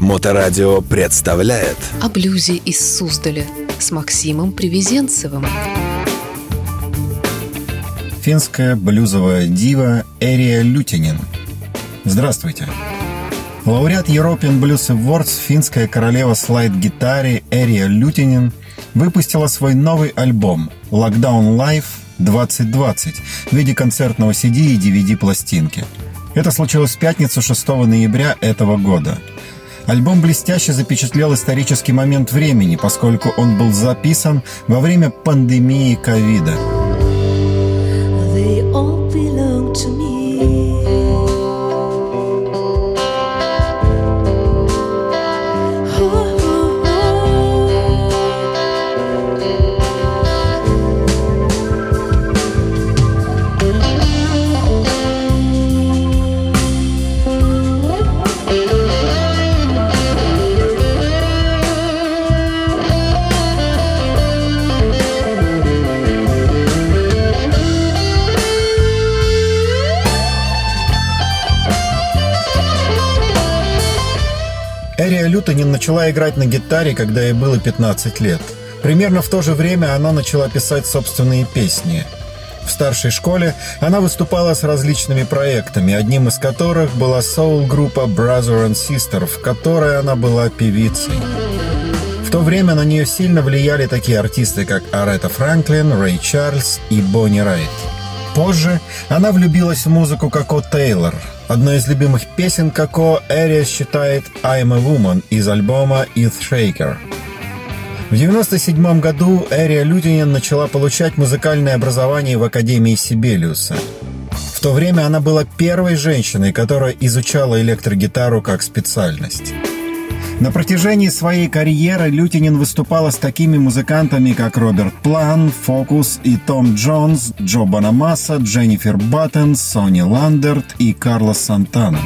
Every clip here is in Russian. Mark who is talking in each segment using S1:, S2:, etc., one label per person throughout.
S1: Моторадио представляет
S2: О блюзе из Суздаля с Максимом Привезенцевым.
S3: Финская блюзовая дива Эрия Лютинин. Здравствуйте. Лауреат European Blues Awards финская королева слайд-гитаре Эрия Лютинин выпустила свой новый альбом «Lockdown Life 2020» в виде концертного CD и DVD-пластинки. Это случилось в пятницу 6 ноября этого года – Альбом блестяще запечатлел исторический момент времени, поскольку он был записан во время пандемии ковида. Начала играть на гитаре, когда ей было 15 лет. Примерно в то же время она начала писать собственные песни. В старшей школе она выступала с различными проектами, одним из которых была соул-группа Brother and Sister, в которой она была певицей. В то время на нее сильно влияли такие артисты, как Арета Франклин, Рэй Чарльз и Бонни Райт. Позже она влюбилась в музыку Коко Тейлор – Одной из любимых песен Коко Эрия считает «I'm a Woman» из альбома «Earth Shaker». В 1997 году Эрия Лютинин начала получать музыкальное образование в Академии Сибелиуса. В то время она была первой женщиной, которая изучала электрогитару как специальность. На протяжении своей карьеры Лютинин выступала с такими музыкантами, как Роберт План, Фокус и Том Джонс, Джо Банамаса, Дженнифер Баттен, Сони Ландерт и Карлос Сантана.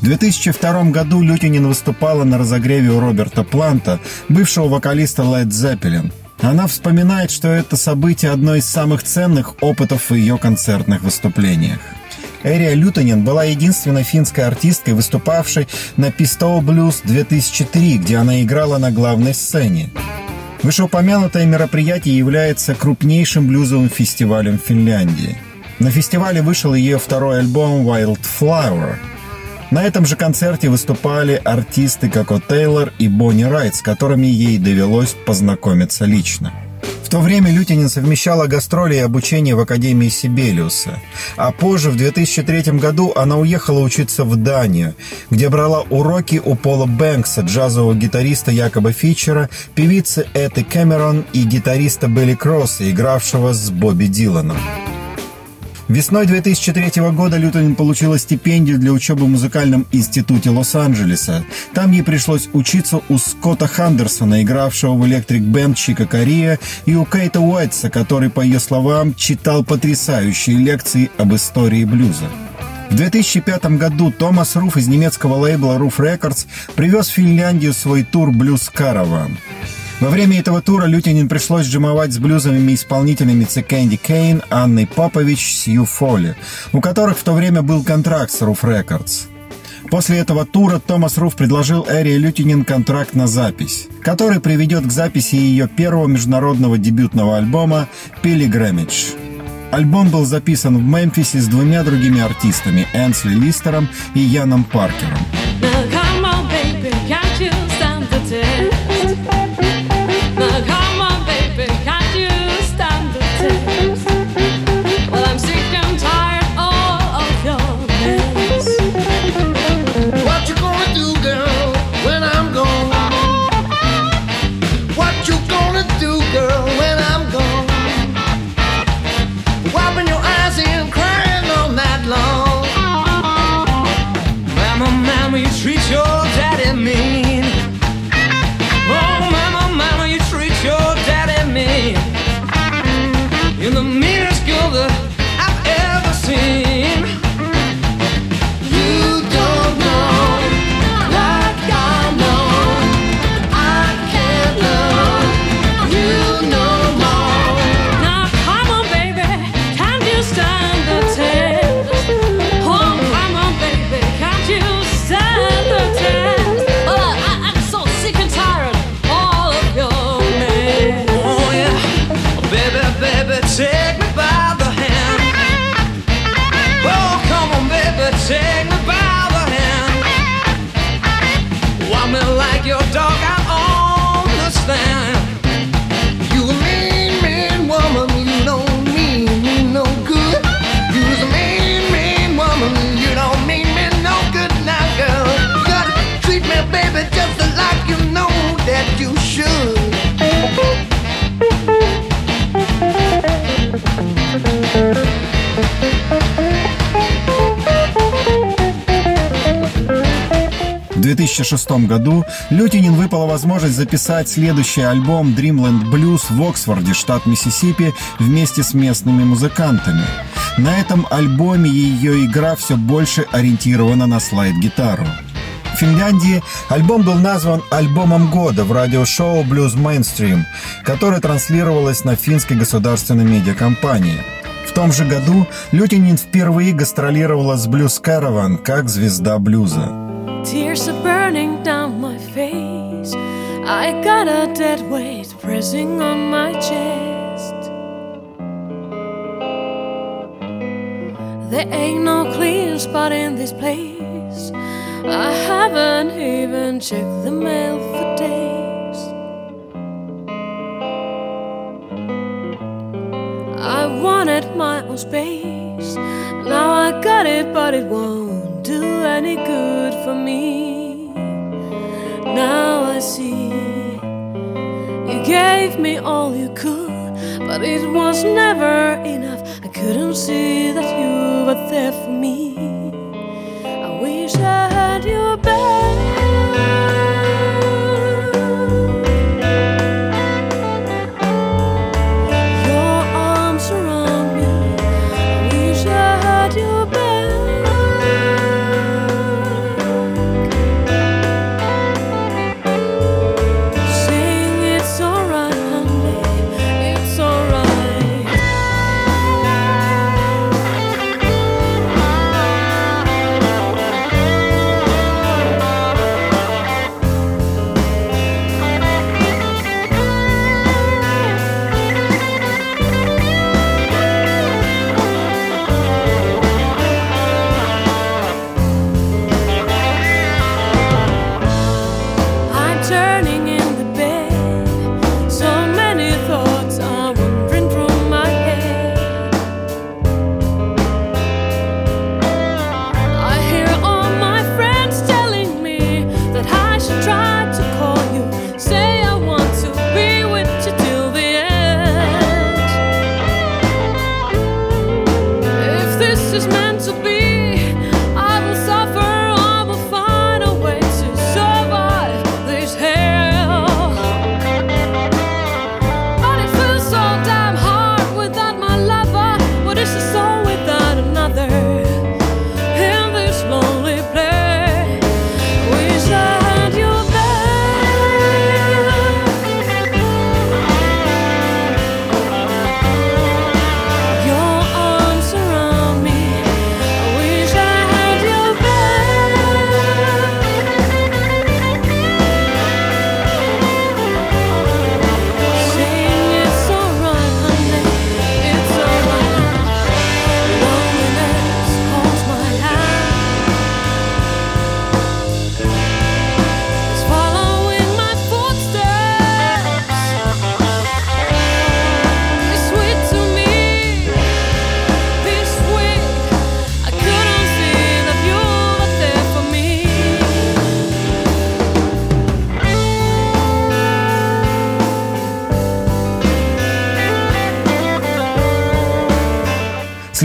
S3: В 2002 году Лютинин выступала на разогреве у Роберта Планта, бывшего вокалиста Led Zeppelin. Она вспоминает, что это событие одно из самых ценных опытов в ее концертных выступлениях. Эрия Лютонин была единственной финской артисткой, выступавшей на Pistol Blues 2003, где она играла на главной сцене. Вышеупомянутое мероприятие является крупнейшим блюзовым фестивалем Финляндии. На фестивале вышел ее второй альбом Wildflower. На этом же концерте выступали артисты Коко Тейлор и Бонни Райт, с которыми ей довелось познакомиться лично. То время Лютинин совмещала гастроли и обучение в Академии Сибелиуса. А позже, в 2003 году, она уехала учиться в Данию, где брала уроки у Пола Бэнкса, джазового гитариста Якоба Фичера, певицы Эты Кэмерон и гитариста Белли Кросса, игравшего с Бобби Диланом. Весной 2003 года Лютонин получила стипендию для учебы в музыкальном институте Лос-Анджелеса. Там ей пришлось учиться у Скотта Хандерсона, игравшего в Electric Band Чика Корея, и у Кейта Уайтса, который, по ее словам, читал потрясающие лекции об истории блюза. В 2005 году Томас Руф из немецкого лейбла Roof Records привез в Финляндию свой тур «Блюз Караван». Во время этого тура Лютинин пришлось джимовать с блюзовыми исполнителями Цикэнди Кейн, Анной Попович, Сью Фолли, у которых в то время был контракт с Руф Рекордс. После этого тура Томас Руф предложил Эри Лютинин контракт на запись, который приведет к записи ее первого международного дебютного альбома «Пилиграмидж». Альбом был записан в Мемфисе с двумя другими артистами – Энсли Листером и Яном Паркером.
S2: 2006 году Лютинин выпала возможность записать следующий альбом Dreamland Blues в Оксфорде, штат Миссисипи, вместе с местными музыкантами. На этом альбоме ее игра все больше ориентирована на слайд-гитару. В Финляндии альбом был назван альбомом года в радиошоу Blues Mainstream, которое транслировалось на финской государственной медиакомпании. В том же году Лютинин впервые гастролировала с Blues Caravan как звезда блюза. Tears are burning down my face. I got a dead weight pressing on my chest. There ain't no clean spot in this place. I haven't even checked the mail for days. I wanted my own space. Now I got it, but it won't do any good for me. Now I see you gave me all you could, but it was never enough. I couldn't see that you were there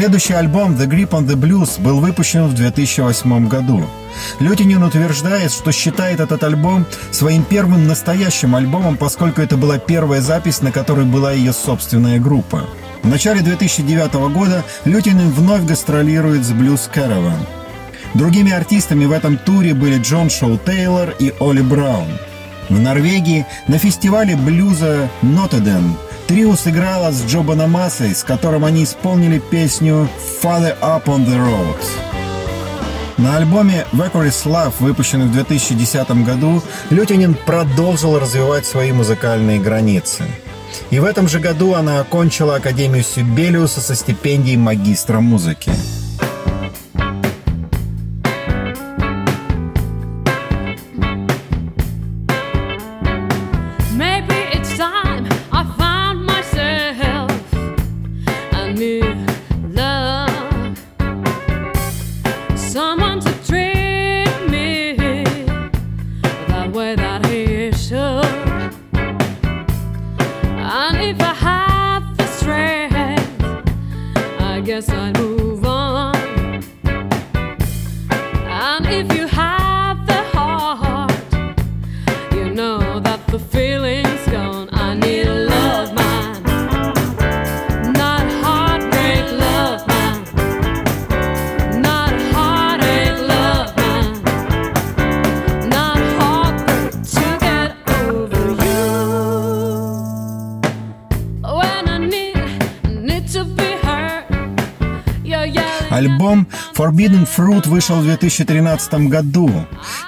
S2: Следующий альбом «The Grip on the Blues» был выпущен в 2008 году. Лютинин утверждает, что считает этот альбом своим первым настоящим альбомом, поскольку это была первая запись, на которой была ее собственная группа. В начале 2009 года Лютинин вновь гастролирует с Blues Caravan. Другими артистами в этом туре были Джон Шоу Тейлор и Оли Браун. В Норвегии на фестивале блюза Нотеден Трио сыграло с Джо Банамасой, с которым они исполнили песню «Father Up on the Road». На альбоме «Vaporis Love», выпущенном в 2010 году, Лютинин продолжил развивать свои музыкальные границы. И в этом же году она окончила Академию Сибелиуса со стипендией магистра музыки.
S3: Альбом Forbidden Fruit вышел в 2013 году.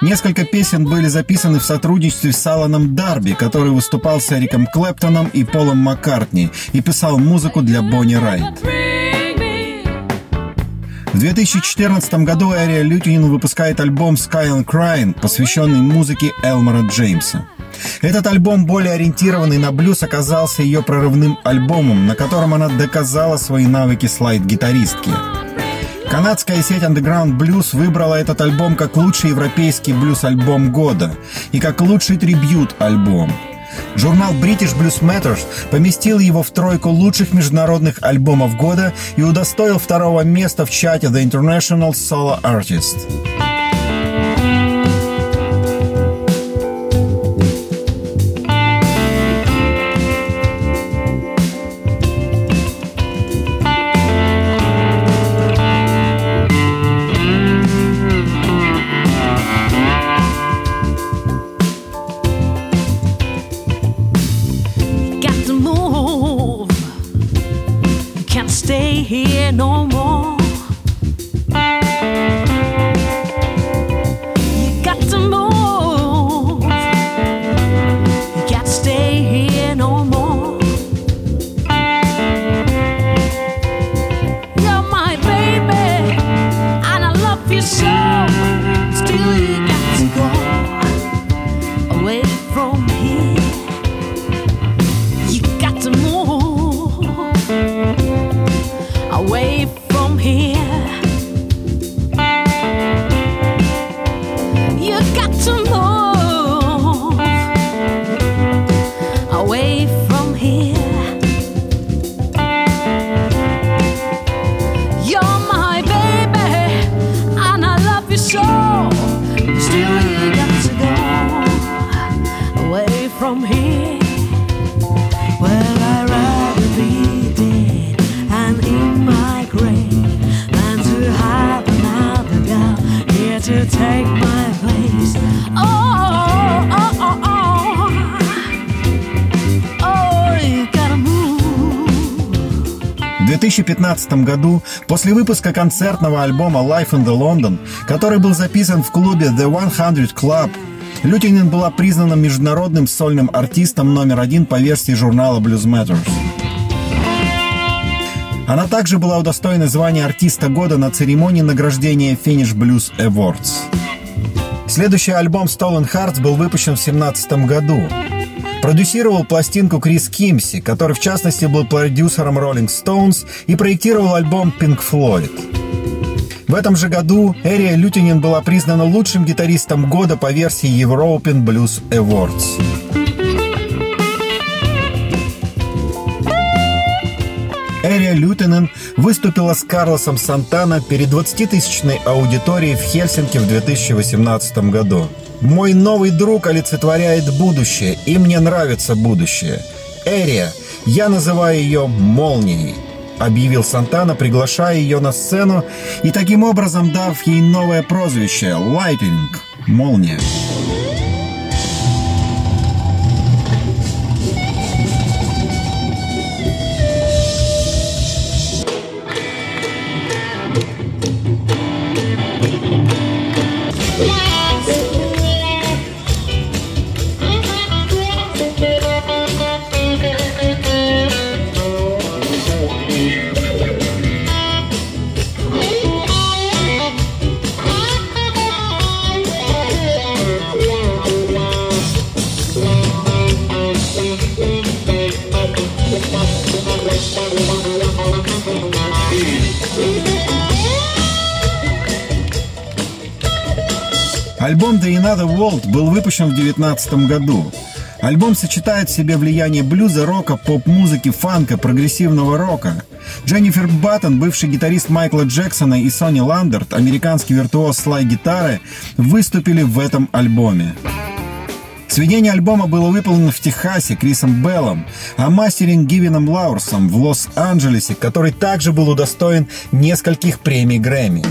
S3: Несколько песен были записаны в сотрудничестве с Аланом Дарби, который выступал с Эриком Клэптоном и Полом Маккартни и писал музыку для Бонни Райт. В 2014 году Ария Лютинин выпускает альбом Sky and Crying, посвященный музыке Элмора Джеймса. Этот альбом, более ориентированный на блюз, оказался ее прорывным альбомом, на котором она доказала свои навыки слайд-гитаристки. Канадская сеть Underground Blues выбрала этот альбом как лучший европейский блюз-альбом года и как лучший трибьют-альбом. Журнал British Blues Matters поместил его в тройку лучших международных альбомов года и удостоил второго места в чате The International Solo Artist. 2015 году, после выпуска концертного альбома Life in the London, который был записан в клубе The 100 Club, Лютинин была признана международным сольным артистом номер один по версии журнала Blues Matters. Она также была удостоена звания артиста года на церемонии награждения Finish Blues Awards. Следующий альбом Stolen Hearts был выпущен в 2017 году. Продюсировал пластинку Крис Кимси, который в частности был продюсером Rolling Stones и проектировал альбом Pink Floyd. В этом же году Эрия Лютинин была признана лучшим гитаристом года по версии European Blues Awards. Эрия Лютинен выступила с Карлосом Сантана перед 20-тысячной аудиторией в Хельсинки в 2018 году. Мой новый друг олицетворяет будущее, и мне нравится будущее. Эрия, я называю ее «молнией», объявил Сантана, приглашая ее на сцену и таким образом дав ей новое прозвище «Lightning» — «Молния». The World был выпущен в 2019 году. Альбом сочетает в себе влияние блюза, рока, поп-музыки, фанка, прогрессивного рока. Дженнифер Баттон, бывший гитарист Майкла Джексона и Сони Ландерт, американский виртуоз слай-гитары, выступили в этом альбоме. Сведение альбома было выполнено в Техасе Крисом Беллом, а мастеринг Гивином Лаурсом в Лос-Анджелесе, который также был удостоен нескольких премий Грэмми.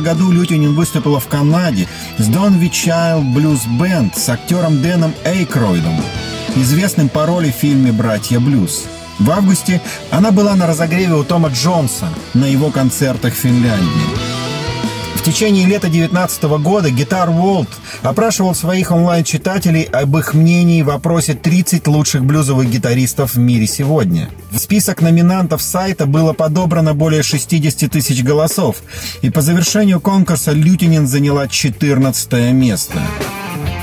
S3: Же году Лютинин выступила в Канаде с Don Child Blues Band с актером Дэном Эйкройдом, известным по роли в фильме «Братья Блюз». В августе она была на разогреве у Тома Джонса на его концертах в Финляндии. В течение лета 2019 года Guitar World опрашивал своих онлайн-читателей об их мнении в вопросе 30 лучших блюзовых гитаристов в мире сегодня. В список номинантов сайта было подобрано более 60 тысяч голосов, и по завершению конкурса Лютинин заняла 14 место.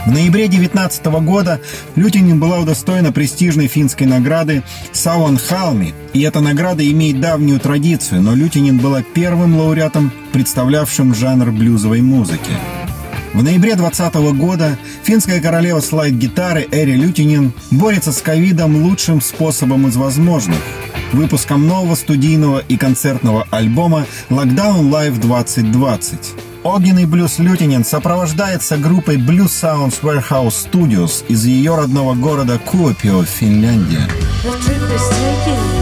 S3: В ноябре 2019 года Лютинин была удостоена престижной финской награды Сауан Халми, и эта награда имеет давнюю традицию, но Лютинин была первым лауреатом, представлявшим жанр блюзовой музыки. В ноябре 2020 года финская королева слайд-гитары Эри Лютинин борется с ковидом лучшим способом из возможных – выпуском нового студийного и концертного альбома «Lockdown Live 2020». Огненный блюз Лютинин сопровождается группой Blue Sounds Warehouse Studios из ее родного города Куопио, Финляндия.
S2: The trip is taking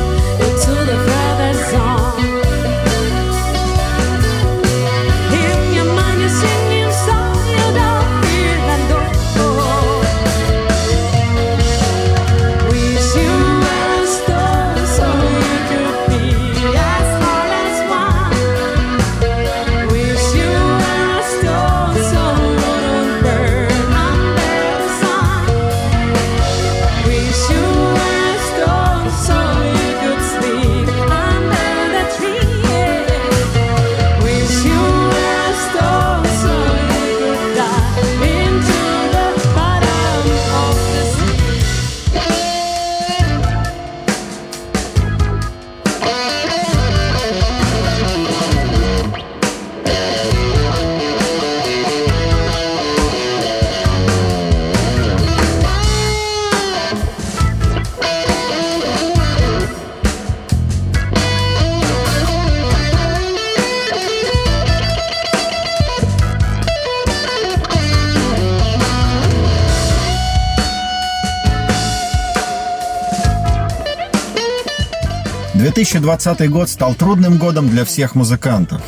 S3: 2020 год стал трудным годом для всех музыкантов.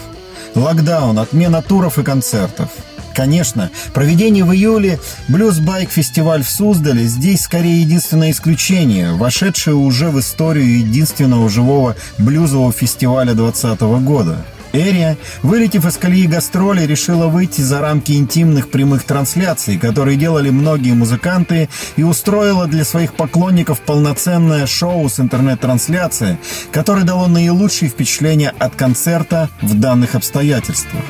S3: Локдаун, отмена туров и концертов. Конечно, проведение в июле Блюз-байк фестиваль в Суздале здесь скорее единственное исключение, вошедшее уже в историю единственного живого блюзового фестиваля 2020 года – Эрия, вылетев из колеи гастроли, решила выйти за рамки интимных прямых трансляций, которые делали многие музыканты, и устроила для своих поклонников полноценное шоу с интернет-трансляцией, которое дало наилучшие впечатления от концерта в данных обстоятельствах.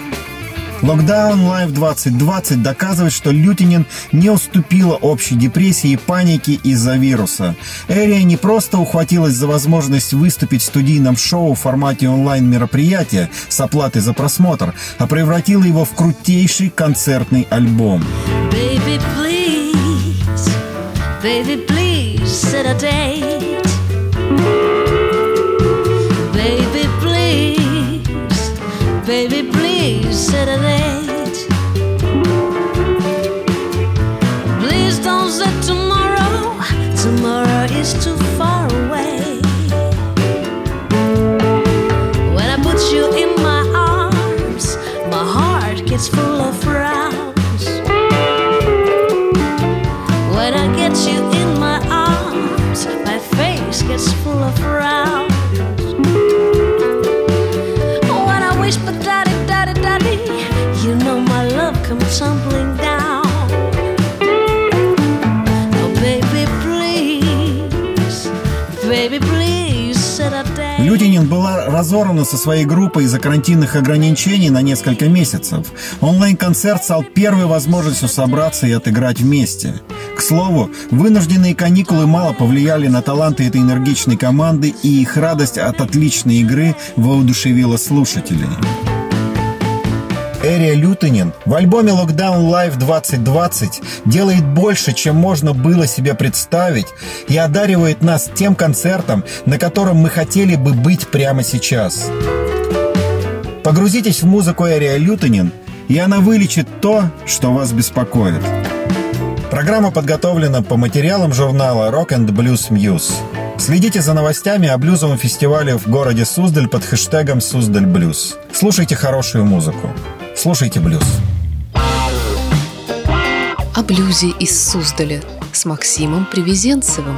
S3: Локдаун Live 2020 доказывает, что Лютинин не уступила общей депрессии и панике из-за вируса. Эрия не просто ухватилась за возможность выступить в студийном шоу в формате онлайн-мероприятия с оплатой за просмотр, а превратила его в крутейший концертный альбом. Baby, please, baby, please, set a date. Baby, please. Date. Please don't say tomorrow, tomorrow is too far away. When I put you in my arms, my heart gets full of frowns. Разорвана со своей группой из-за карантинных ограничений на несколько месяцев. Онлайн-концерт стал первой возможностью собраться и отыграть вместе. К слову, вынужденные каникулы мало повлияли на таланты этой энергичной команды, и их радость от отличной игры воодушевила слушателей. Эрия Лютонин в альбоме Lockdown Live 2020 делает больше, чем можно было себе представить и одаривает нас тем концертом, на котором мы хотели бы быть прямо сейчас. Погрузитесь в музыку Эрия Лютонин, и она вылечит то, что вас беспокоит. Программа подготовлена по материалам журнала Rock and Blues Muse. Следите за новостями о блюзовом фестивале в городе Суздаль под хэштегом Суздаль Блюз. Слушайте хорошую музыку. Слушайте блюз.
S2: О блюзе из Суздаля с Максимом Привезенцевым.